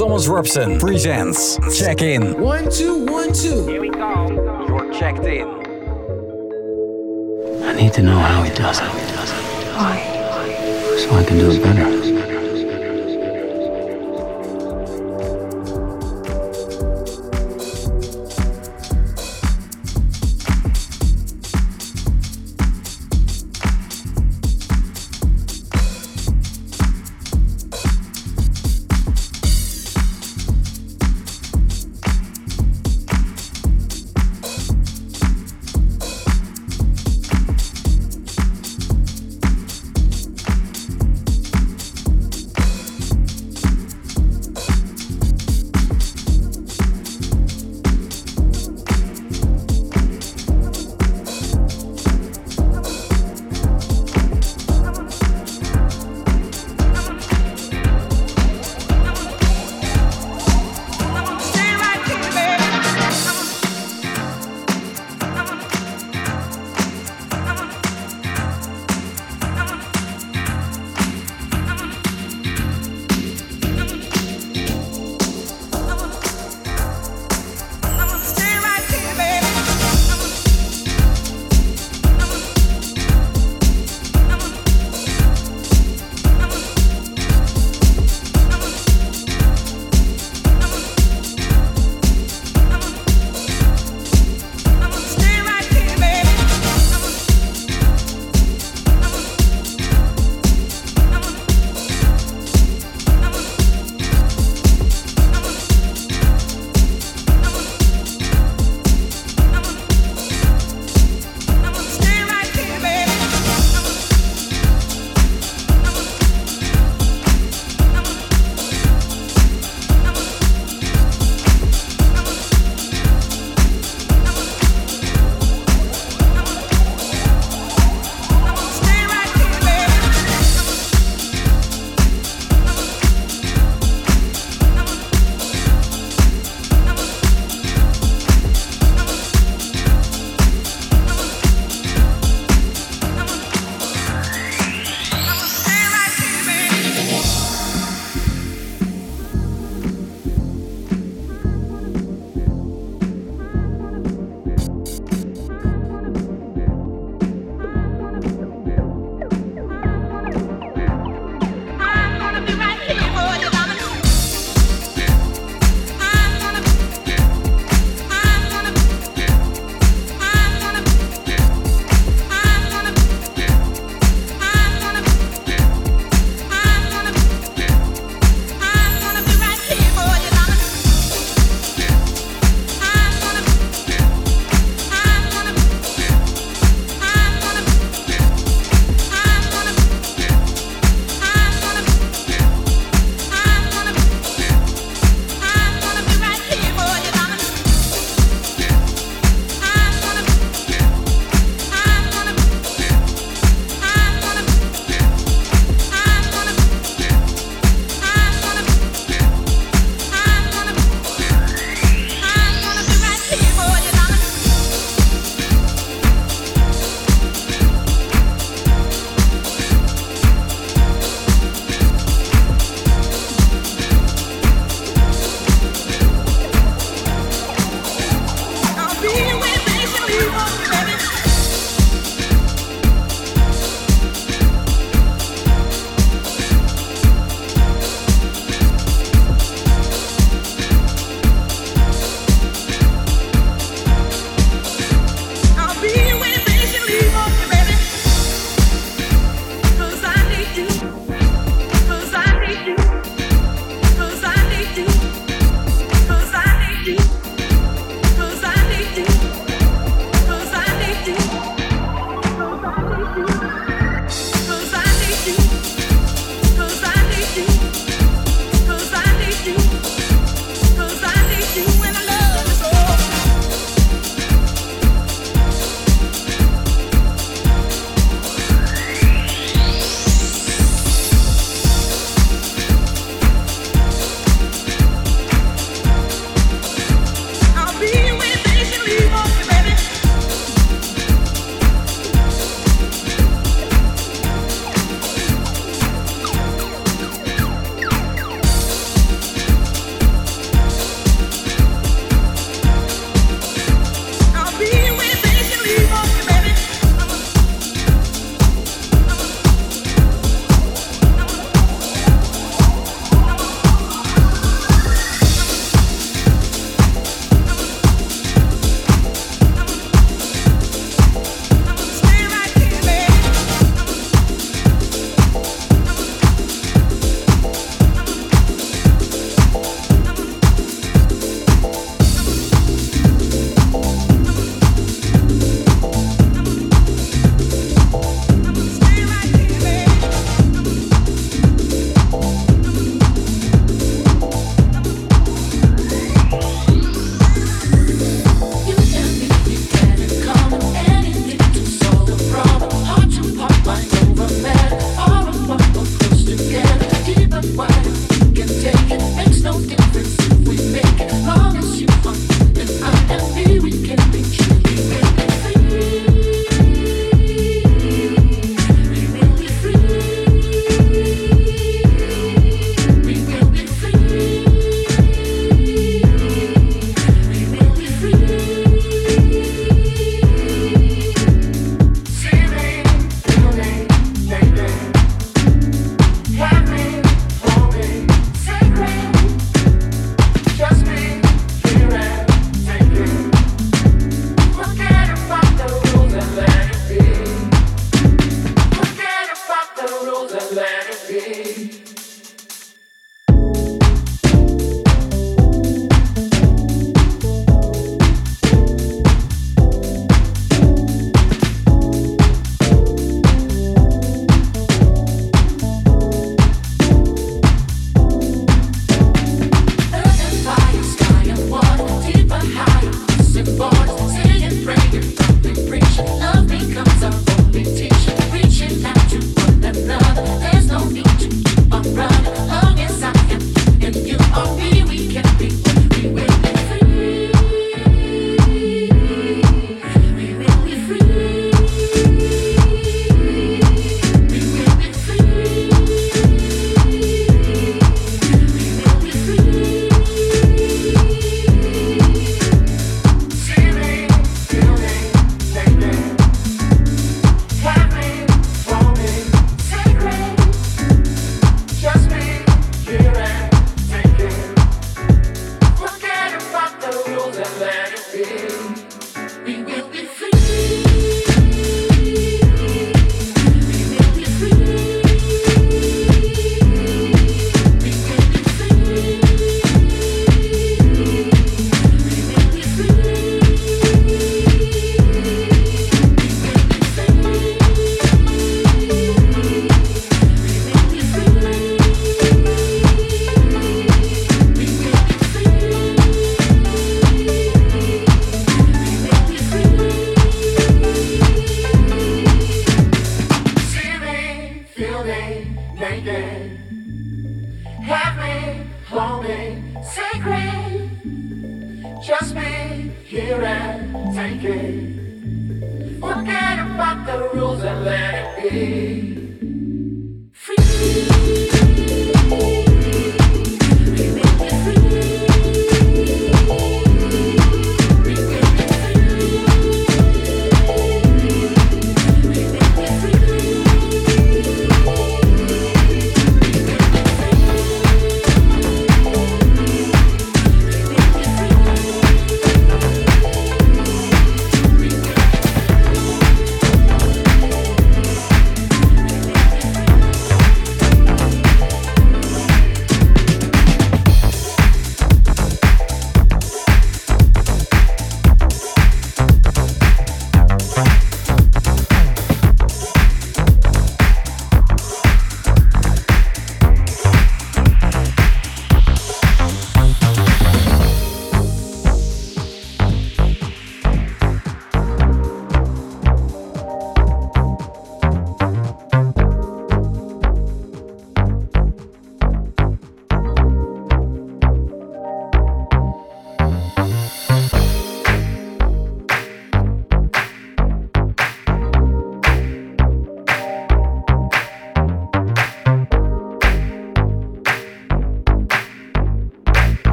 Thomas Robson presents Check In. One, two, one, two. Here we go. You're checked in. I need to know how he does it. Why? So I can do it better.